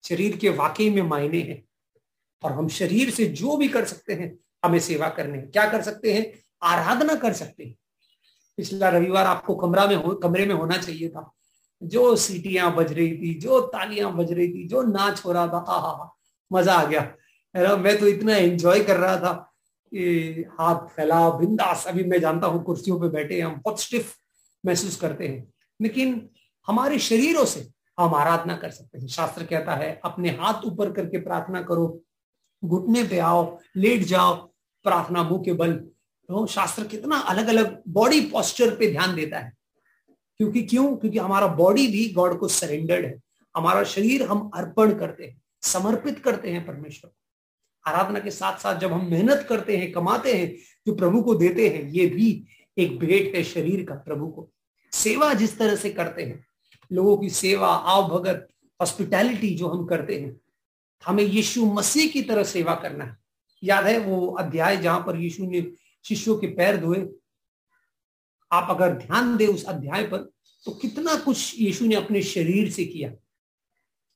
शरीर के वाकई में मायने हैं। और हम शरीर से जो भी कर सकते हैं, हमें सेवा करने क्या कर सकते हैं? आराधना कर सकते हैं। पिछला रविवार आपको कमरा में हो, कमरे में होना चाहिए था। जो सीटियाँ बज रही थी, जो तालियाँ बज रही थी, जो नाच हो रहा था हा मज़ा आ गया। मैं तो इतना एंजॉय कर रहा था कि हाथ फैला, बिंदास। अभी मैं जानता हूँ कुर्सियों पे बैठे हम, बहुत स्टिफ महसूस करते हैं। लेकिन हमारे शरीरों से हम आराधना कर सकते हैं। शास्त्र कहता है, अपने हाथ ऊपर करके प्रार्थना करो, घुटने पे आओ, लेट जाओ, प्रार्थना मुँह के बल तो शास्त्र कितना अलग अलग बॉडी पोस्चर पे ध्यान देता है। क्योंकि क्यों? क्योंकि हमारा बॉडी भी गॉड को सरेंडर्ड है। हमारा शरीर हम अर्पण करते हैं, समर्पित करते हैं परमेश्वर आराधना के साथ साथ जब हम मेहनत करते हैं, कमाते हैं, जो प्रभु को देते हैं, ये भी एक भेंट है शरीर का प्रभु को। सेवा जिस तरह से करते हैं, लोगों की सेवा आव भगत हॉस्पिटैलिटी जो हम करते हैं, हमें यीशु मसीह की तरह सेवा करना है। याद है वो अध्याय जहाँ पर यीशु ने शिष्यों के पैर धोए। आप अगर ध्यान दे उस अध्याय पर तो कितना कुछ यीशु ने अपने शरीर से किया।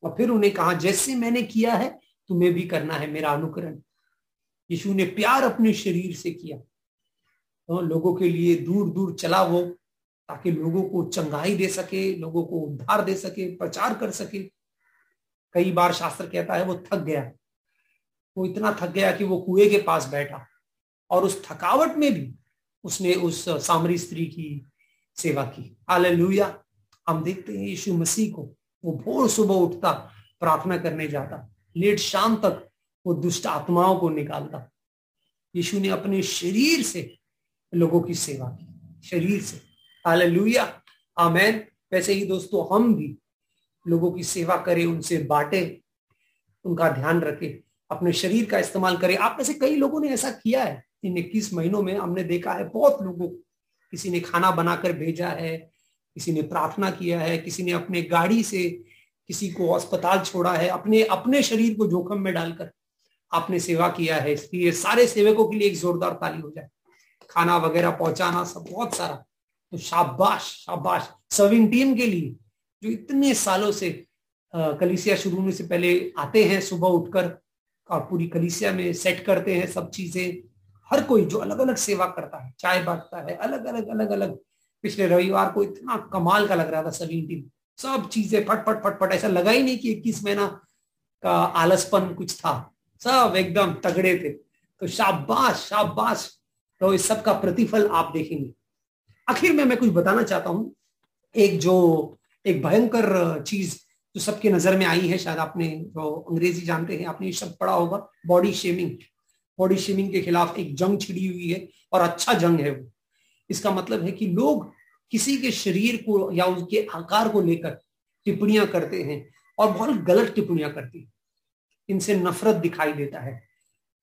और फिर उन्हें कहा, जैसे मैंने किया है, तुम्हें भी करना है मेरा अनुकरण। यीशु ने प्यार अपने शरीर से किया। तो लोगों के लिए दूर दूर चला वो, ताकि लोगों को चंगाई दे सके, लोगों को उद्धार दे सके, प्रचार कर सके। कई बार शास्त्र कहता है, वो थक गया। वो इतना थक गया कि वो कुएँ के पास बैठा। और उस थकावट में भी उसने उस सामरी स्त्री की सेवा की। हालेलुया। हम देखते हैं यीशु मसीह को, वो भोर सुबह उठता, प्रार्थना करने जाता, लेट शाम तक वो दुष्ट आत्माओं को निकालता। यीशु ने अपने शरीर से लोगों की सेवा की, शरीर से। हालेलुया। आमेन। वैसे ही दोस्तों, हम भी लोगों की सेवा करें, उनसे बांटे, उनका ध्यान रखें, अपने शरीर का इस्तेमाल करें। आप में से कई लोगों ने ऐसा किया है। इन इक्कीस महीनों में हमने देखा है, बहुत लोगों को किसी ने खाना बनाकर भेजा है, किसी ने प्रार्थना किया है, किसी ने अपने गाड़ी से किसी को अस्पताल छोड़ा है, अपने अपने शरीर को जोखम में डालकर आपने सेवा किया है। इसलिए सारे सेवकों के लिए एक जोरदार ताली हो जाए। खाना वगैरह पहुंचाना, सब बहुत सारा। तो शाबाश शाबाश। सर्विंग टीम के लिए, जो इतने सालों से कलिसिया शुरू होने से पहले आते हैं, सुबह उठकर और पूरी कलिसिया में सेट करते हैं सब चीज़ें। हर कोई जो अलग अलग सेवा करता है, चाय बांटता है अलग अलग अलग अलग पिछले रविवार को इतना कमाल का लग रहा था सभी टीम सब चीज़ें फट फट फट फट ऐसा लगा ही नहीं कि इक्कीस महीना का आलसपन कुछ था। सब एकदम तगड़े थे। तो शाबाश शाबाश। तो इस सब का प्रतिफल आप देखेंगे। आखिर में मैं कुछ बताना चाहता हूँ। एक जो, एक भयंकर चीज़ जो सबके नज़र में आई है, शायद आपने जो अंग्रेज़ी जानते हैं, आपने ये शब्द पढ़ा होगा बॉडी शेमिंग बॉडी शेमिंग के खिलाफ एक जंग छिड़ी हुई है और अच्छा जंग है वो। इसका मतलब है कि लोग किसी के शरीर को या उसके आकार को लेकर टिप्पणियाँ करते हैं और बहुत गलत टिप्पणियाँ करती हैं। इनसे नफरत दिखाई देता है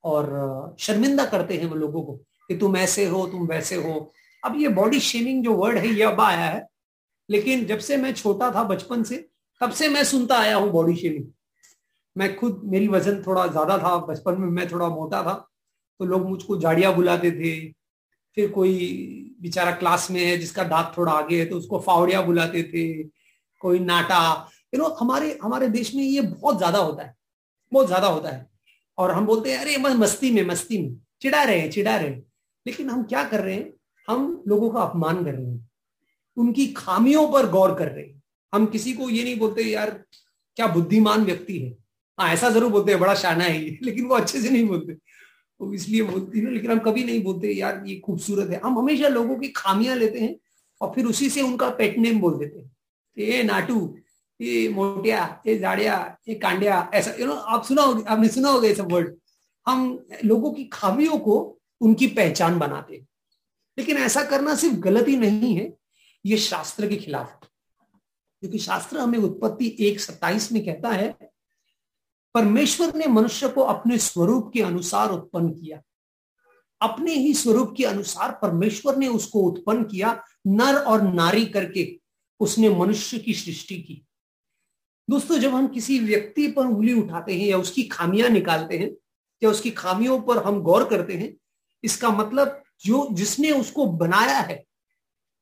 और शर्मिंदा करते हैं वो लोगों को कि तुम ऐसे हो, तुम वैसे हो। अब ये बॉडी शेमिंग जो वर्ड है, ये अब आया है। लेकिन जब से मैं छोटा था बचपन से, तब से मैं सुनता आया हूँ बॉडी शेमिंग। मैं खुद, मेरी वज़न थोड़ा ज़्यादा था, बचपन में मैं थोड़ा मोटा था तो लोग मुझको झाड़िया बुलाते थे। फिर कोई बेचारा क्लास में है, जिसका दांत थोड़ा आगे है तो उसको फावड़िया बुलाते थे, कोई नाटा। यू नो हमारे हमारे देश में ये बहुत ज़्यादा होता है, बहुत ज़्यादा होता है। और हम बोलते हैं, अरे बस मस्ती में मस्ती में, चिढ़ा रहे हैं चिढ़ा रहे। हैं लेकिन हम क्या कर रहे हैं, हम लोगों का अपमान कर रहे हैं। उनकी खामियों पर गौर कर रहे हैं। हम किसी को ये नहीं बोलते, यार, क्या बुद्धिमान व्यक्ति है हाँ ऐसा ज़रूर बोलते हैं, बड़ा शाना है लेकिन वो अच्छे से नहीं बोलते। तो इसलिए बोलती है, लेकिन हम कभी नहीं बोलते, यार, ये खूबसूरत है। हम हमेशा लोगों की खामियाँ लेते हैं और फिर उसी से उनका पेट नेम बोल देते हैं। ये नाटू, ये मोटिया, ये जाड़िया, ये कांडिया, ऐसा यू नो आप सुना होगा आपने सुना होगा ये सब वर्ड हम लोगों की खामियों को उनकी पहचान बनाते हैं। लेकिन ऐसा करना सिर्फ़ गलती नहीं है, ये शास्त्र के खिलाफ। है क्योंकि शास्त्र हमें उत्पत्ति एक सत्ताईस में कहता है परमेश्वर ने मनुष्य को अपने स्वरूप के अनुसार उत्पन्न किया। अपने ही स्वरूप के अनुसार परमेश्वर ने उसको उत्पन्न किया, नर और नारी करके उसने मनुष्य की सृष्टि की। दोस्तों, जब हम किसी व्यक्ति पर उंगली उठाते हैं या उसकी खामियाँ निकालते हैं, या उसकी खामियों पर हम गौर करते हैं, इसका मतलब जो जिसने उसको बनाया है,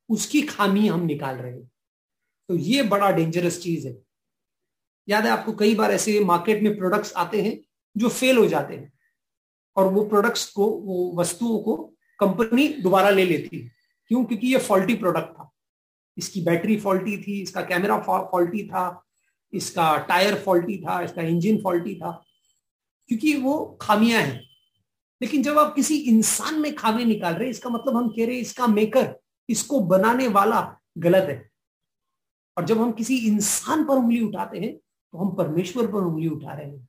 उसकी खामी हम निकाल रहे हैं। तो ये बड़ा डेंजरस चीज़ है। याद है आपको कई बार ऐसे मार्केट में प्रोडक्ट्स आते हैं जो फेल हो जाते हैं और वो प्रोडक्ट्स को, वो वस्तुओं को कंपनी दोबारा ले लेती है। क्यों? क्योंकि ये फॉल्टी प्रोडक्ट था। इसकी बैटरी फॉल्टी थी, इसका कैमरा फॉल्टी था, इसका टायर फॉल्टी था, इसका इंजन फॉल्टी था। क्योंकि वो खामियाँ हैं। लेकिन जब आप किसी इंसान में खामी निकाल रहे इसका मतलब हम कह रहे इसका मेकर इसको बनाने वाला गलत है। और जब हम किसी इंसान पर उंगली उठाते हैं तो हम परमेश्वर पर उंगली उठा रहे हैं।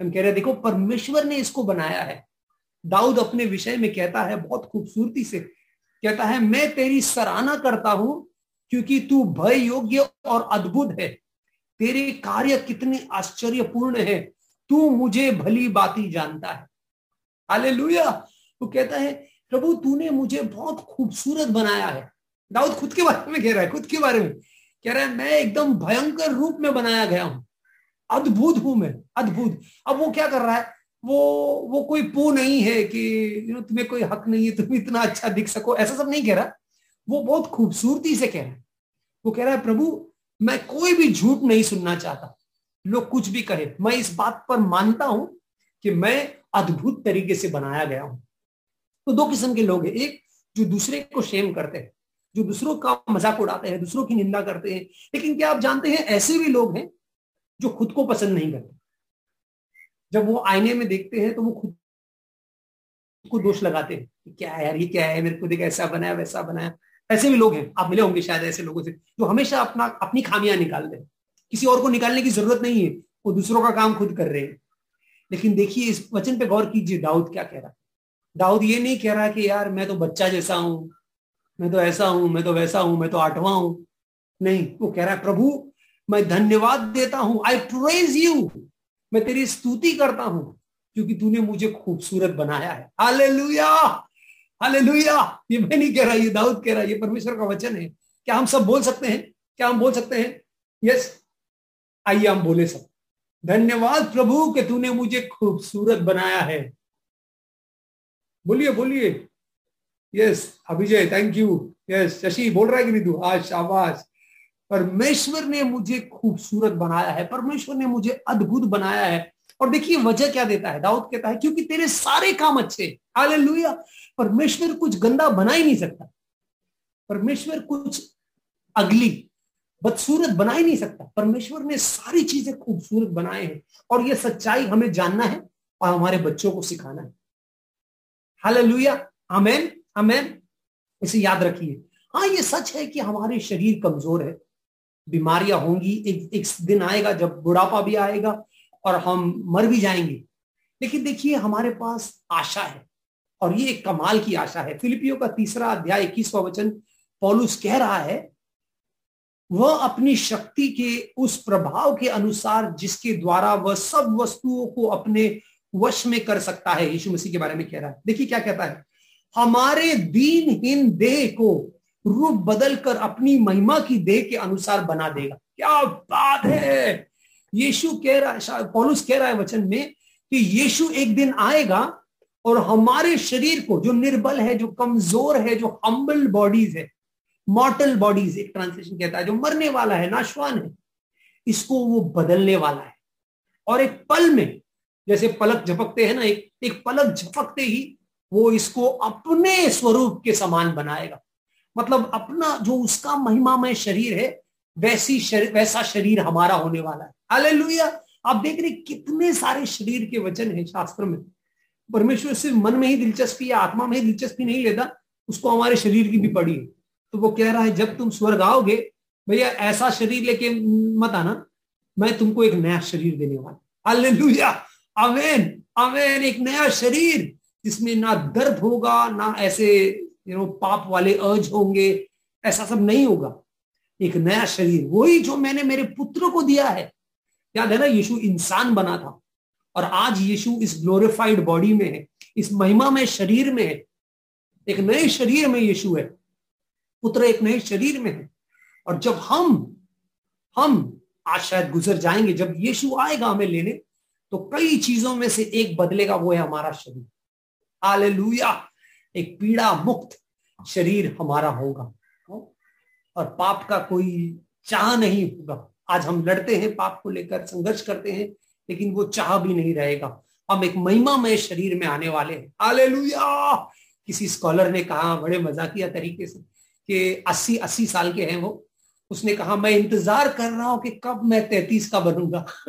हम कह रहे हैं, देखो, परमेश्वर ने इसको बनाया है। दाऊद अपने विषय में कहता है, बहुत खूबसूरती से कहता है, मैं तेरी सराहना करता हूँ, क्योंकि तू भय योग्य और अद्भुत है। तेरे कार्य कितने आश्चर्यपूर्ण है। तू मुझे भली बाती जानता है। हाले वो कहता है, प्रभु, तूने मुझे बहुत खूबसूरत बनाया है। दाऊद खुद के बारे में कह रहा है, खुद के बारे में कह रहा है, मैं एकदम भयंकर रूप में बनाया गया हूँ। अद्भुत हूँ मैं, अद्भुत। अब वो क्या कर रहा है? वो वो कोई पू नहीं है कि यू नो तुम्हें कोई हक नहीं है तुम इतना अच्छा दिख सको। ऐसा सब नहीं कह रहा। वो बहुत खूबसूरती से कह रहा है। वो कह रहा है, प्रभु, मैं कोई भी झूठ नहीं सुनना चाहता। लोग कुछ भी कहे। मैं इस बात पर मानता हूँ कि मैं अद्भुत तरीके से बनाया गया हूँ। तो दो किस्म के लोग हैं। एक, जो दूसरे को शेम करते हैं, जो दूसरों का मज़ाक उड़ाते हैं, दूसरों की निंदा करते हैं। लेकिन क्या आप जानते हैं, ऐसे भी लोग हैं जो खुद को पसंद नहीं करते। जब वो आईने में देखते हैं तो वो खुद को दोष लगाते हैं क्या है यार, ये क्या है? मेरे को देख, ऐसा बनाया, वैसा बनाया। ऐसे भी लोग हैं, आप मिले होंगे शायद ऐसे लोगों से, जो हमेशा अपना, अपनी खामियाँ निकालते हैं। किसी और को निकालने की ज़रूरत नहीं है, वो दूसरों का काम खुद कर रहे हैं। लेकिन देखिए, इस वचन पे गौर कीजिए, दाऊद क्या कह रहा है? दाऊद ये नहीं कह रहा कि यार, मैं तो बच्चा जैसा हूँ, मैं तो ऐसा हूँ, मैं तो वैसा हूँ, मैं तो आठवां हूँ। नहीं, वो कह रहा है, प्रभु मैं धन्यवाद देता हूँ। आई प्रेज यू मैं तेरी स्तुति करता हूँ, क्योंकि तूने मुझे खूबसूरत बनाया है। हालेलुया हालेलुया ये मैं नहीं कह रहा, ये दाऊद कह रहा, ये परमेश्वर का वचन है। क्या हम सब बोल सकते हैं? क्या हम बोल सकते हैं? यस आइए हम बोले सब। धन्यवाद प्रभु कि तूने मुझे खूबसूरत बनाया है। बोलिए बोलिए। Yes Abhijay thank you yes Shashi, बोल रहा है कि नहीं तू? आज शाबाश। परमेश्वर ने मुझे खूबसूरत बनाया है, परमेश्वर ने मुझे अद्भुत बनाया है। और देखिए, वजह क्या देता है? दाऊद कहता है, क्योंकि तेरे सारे काम अच्छे हालेलुया। परमेश्वर कुछ गंदा बना ही नहीं सकता। परमेश्वर कुछ अगली, बदसूरत बना ही नहीं सकता। परमेश्वर ने सारी चीज़ें खूबसूरत बनाए हैं और ये सच्चाई हमें जानना है और हमारे बच्चों को सिखाना है। हालेलुया। अमेन अमेन इसे याद रखिए। हाँ ये सच है कि हमारे शरीर कमज़ोर है। बीमारियाँ होंगी, एक एक दिन आएगा जब बुढ़ापा भी आएगा और हम मर भी जाएँगे। लेकिन देखिए, हमारे पास आशा है और ये एक कमाल की आशा है। फिलिपियो का तीसरा अध्याय इक्कीसवा वचन पॉलुस कह रहा है, वह अपनी शक्ति के उस प्रभाव के अनुसार जिसके द्वारा वह सब वस्तुओं को अपने वश में कर सकता है। यीशु मसीह के बारे में कह रहा है। देखिए क्या कहता है, हमारे दीनहीन देह को रूप बदल कर अपनी महिमा की देह के अनुसार बना देगा। क्या बात है? यीशु कह रहा है पौलुस कह रहा है वचन में कि यीशु एक दिन आएगा और हमारे शरीर को, जो निर्बल है, जो कमज़ोर है, जो हम्बल बॉडीज है मॉर्टल बॉडीज एक ट्रांसलेशन कहता है, जो मरने वाला है, नाशवान है, इसको वो बदलने वाला है। और एक पल में, जैसे पलक झपकते हैं ना, एक एक पलक झपकते ही वो इसको अपने स्वरूप के समान बनाएगा। मतलब अपना जो उसका महिमामय शरीर है, वैसी शरीर वैसा शरीर हमारा होने वाला है। हालेलुया। आप देख रहे कितने सारे शरीर के वचन है शास्त्र में। परमेश्वर सिर्फ़ मन में ही दिलचस्पी या आत्मा में ही दिलचस्पी नहीं लेता, उसको हमारे शरीर की भी पड़ी है। तो वो कह रहा है, जब तुम स्वर्ग आओगे, भैया ऐसा शरीर लेके मत आना, मैं तुमको एक नया शरीर देने वाला। हालेलुया। अमेन अमेन एक नया शरीर, जिसमें ना दर्द होगा, ना ऐसे यू नो पाप वाले अर्ज़ होंगे। ऐसा सब नहीं होगा। एक नया शरीर, वही जो मैंने मेरे पुत्र को दिया है। याद है ना, यीशु इंसान बना था। और आज यीशु इस ग्लोरिफाइड बॉडी में है, इस महिमा में, शरीर में है। एक नए शरीर में यीशु है। पुत्र एक नए शरीर में है। और जब हम हम आज शायद गुजर जाएँगे, जब यीशु आएगा हमें लेने तो कई चीज़ों में से एक बदलेगा, वो है हमारा शरीर। हालेलुया! एक पीड़ा मुक्त शरीर हमारा होगा। और पाप का कोई चाह नहीं होगा। आज हम लड़ते हैं, पाप को लेकर संघर्ष करते हैं, लेकिन वो चाह भी नहीं रहेगा। हम एक महिमा में शरीर में आने वाले हैं। हालेलुया! किसी स्कॉलर ने कहा, बड़े मजाकिया तरीके से, कि अस्सी अस्सी साल के हैं वो। उसने कहा, मैं इंतज़ार कर रहा हूँ कि कब मैं तैतीस का बनूँगा।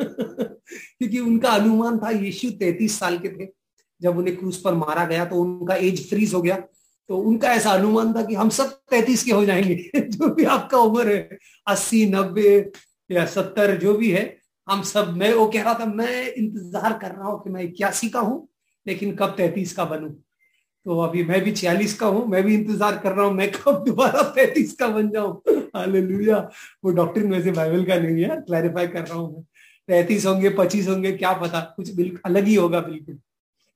क्योंकि उनका अनुमान था, यीशु तैतीस साल के थे। जब उन्हें क्रूज पर मारा गया तो उनका एज फ्रीज हो गया। तो उनका ऐसा अनुमान था कि हम सब तैतीस के हो जाएँगे। जो भी आपका उम्र है, अस्सी, नब्बे या सत्तर, जो भी है, हम सब मैं, वो कह रहा था, मैं इंतज़ार कर रहा हूँ कि मैं इक्यासी का हूँ, लेकिन कब तैतीस का बनू? तो अभी मैं भी छियालीस का हूँ, मैं भी इंतज़ार कर रहा हूँ, मैं कब दोबारा तैतीस का बन जाऊँ? हालेलुया वो डॉक्टर वैसे बाइबल का नहीं है क्लैरिफाई कर रहा हूँ मैं। तैतीस होंगे, पच्चीस होंगे, क्या पता? कुछ बिल्कुल अलग ही होगा, बिल्कुल।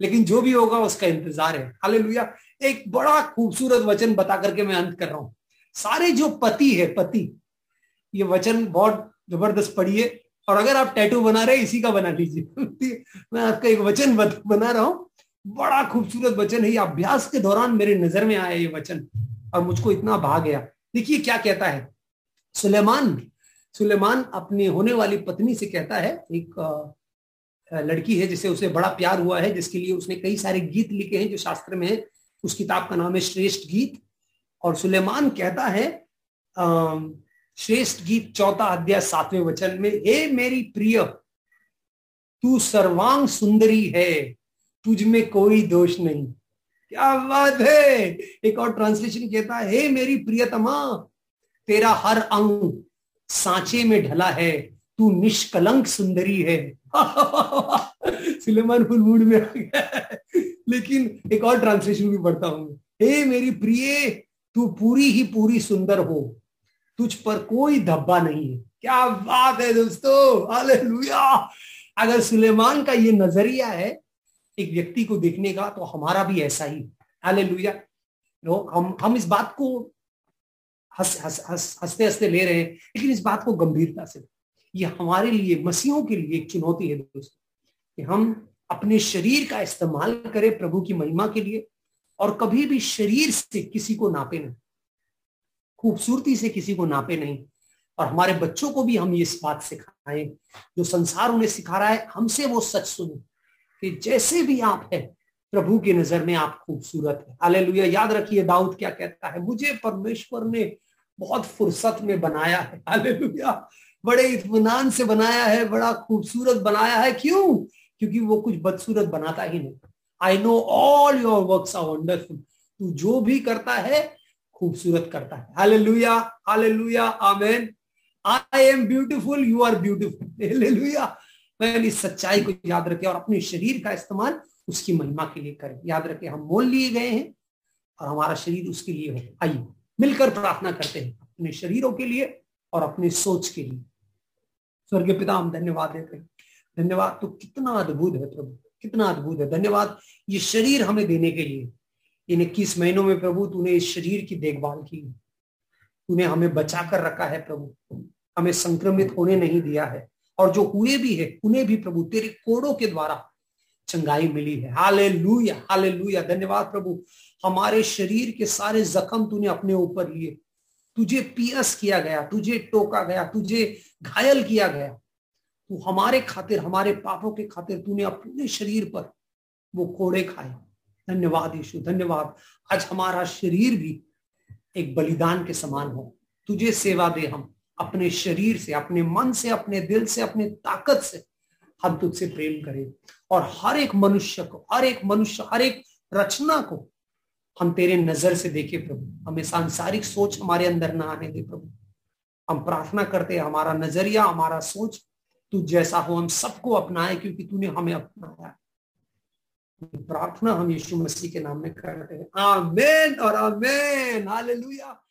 लेकिन जो भी होगा उसका इंतज़ार है। हालेलुया। एक बड़ा खूबसूरत वचन बता करके मैं अंत कर रहा हूँ। सारे जो पति है, पति, ये वचन बहुत ज़बरदस्त पढ़िए। और अगर आप टैटू बना रहे इसी का बना लीजिए। मैं आपका एक वचन बना रहा हूँ। बड़ा खूबसूरत वचन है। ये अभ्यास के दौरान मेरे नज़र में आया ये वचन। और मुझको इतना भा गया। देखिए क्या कहता है। सुलेमान सुलेमान अपनी होने वाली पत्नी से कहता है, एक लड़की है जिसे उसे बड़ा प्यार हुआ है, जिसके लिए उसने कई सारे गीत लिखे हैं जो शास्त्र में है। उस किताब का नाम है श्रेष्ठ गीत। और सुलेमान कहता है श्रेष्ठ गीत चौथा अध्याय सातवें वचन में, हे मेरी प्रिय, तू सर्वांग सुंदरी है, तुझ में कोई दोष नहीं। क्या बात है! एक और ट्रांसलेशन कहता है, हे मेरी प्रियतमा, तेरा हर अंग सांचे में ढला है, तू निष्कलंक सुंदरी है। सुलेमान फुल मूड में आ गया लेकिन एक और ट्रांसलेशन भी पढ़ता हूँ हे मेरी प्रिय, तू पूरी ही पूरी सुंदर हो। तुझ पर कोई धब्बा नहीं है। क्या बात है दोस्तों। अगर सुलेमान का ये नज़रिया है एक व्यक्ति को देखने का तो हमारा भी ऐसा ही। हालेलुया नो हम हम इस बात को हंस हंस हंस हँसते हँसते ले रहे हैं, लेकिन इस बात को गंभीरता से ये हमारे लिए, मसीहों के लिए एक चुनौती है दोस्तों, कि हम अपने शरीर का इस्तेमाल करें प्रभु की महिमा के लिए और कभी भी शरीर से किसी को नापे नहीं, खूबसूरती से किसी को नापे नहीं। और हमारे बच्चों को भी हम ये इस बात सिखाएँ, जो संसार उन्हें सिखा रहा है, हमसे वो सच सुने कि जैसे भी आप है, प्रभु की नज़र में आप खूबसूरत है। हालेलुया। याद रखिए दाऊद क्या कहता है, मुझे परमेश्वर ने बहुत फुर्सत में बनाया है। हालेलुया। बड़े इतमान से बनाया है, बड़ा खूबसूरत बनाया है। क्यों? क्योंकि वो कुछ बदसूरत बनाता ही नहीं। I know all your work are wonderful तू जो भी करता है, खूबसूरत करता है। Hallelujah hallelujah amen I am beautiful you are beautiful मैं इस सच्चाई को याद रखे और अपने शरीर का इस्तेमाल उसकी महिमा के लिए करें। याद रखे, हम मोल लिए गए हैं और हमारा शरीर उसके लिए हो। आइए, मिलकर प्रार्थना करते हैं अपने शरीरों के लिए। और अपनी सोच के लिए। स्वर्गीय पिता हम धन्यवाद देते हैं। धन्यवाद तो कितना अद्भुत है प्रभु, कितना अद्भुत है। धन्यवाद ये शरीर हमें देने के लिए। इन इक्कीस महीनों में प्रभु तूने इस शरीर की देखभाल की। तूने हमें बचा कर रखा है प्रभु। हमें संक्रमित होने नहीं दिया है। और जो हुए भी है उन्हें भी प्रभु, तेरे कोड़ों के द्वारा चंगाई मिली है। हाले लुया हाले लुया धन्यवाद प्रभु। हमारे शरीर के सारे जख्म तूने अपने ऊपर लिए। तुझे पियस किया गया, तुझे टोका गया, तुझे घायल किया गया। तू हमारे खातिर, हमारे पापों के खातिर तूने अपने शरीर पर वो कोड़े खाए। धन्यवाद यीशु, धन्यवाद। आज हमारा शरीर भी एक बलिदान के समान हो। तुझे सेवा दे हम, अपने शरीर से, अपने मन से, अपने दिल से, अपने ताकत से हम तुझसे प्रेम करें। और हर एक मनुष्य को, हर एक मनुष्य, हर एक रचना को हम तेरे नज़र से देखे प्रभु। हमें सांसारिक सोच हमारे अंदर ना आने दे प्रभु। हम प्रार्थना करते हैं, हमारा नज़रिया, हमारा सोच, तू जैसा हो हम सबको अपनाए क्योंकि तूने हमें अपनाया। प्रार्थना हम यीशु मसीह के नाम में करते हैं। आमेन और आमेन। हालेलुया।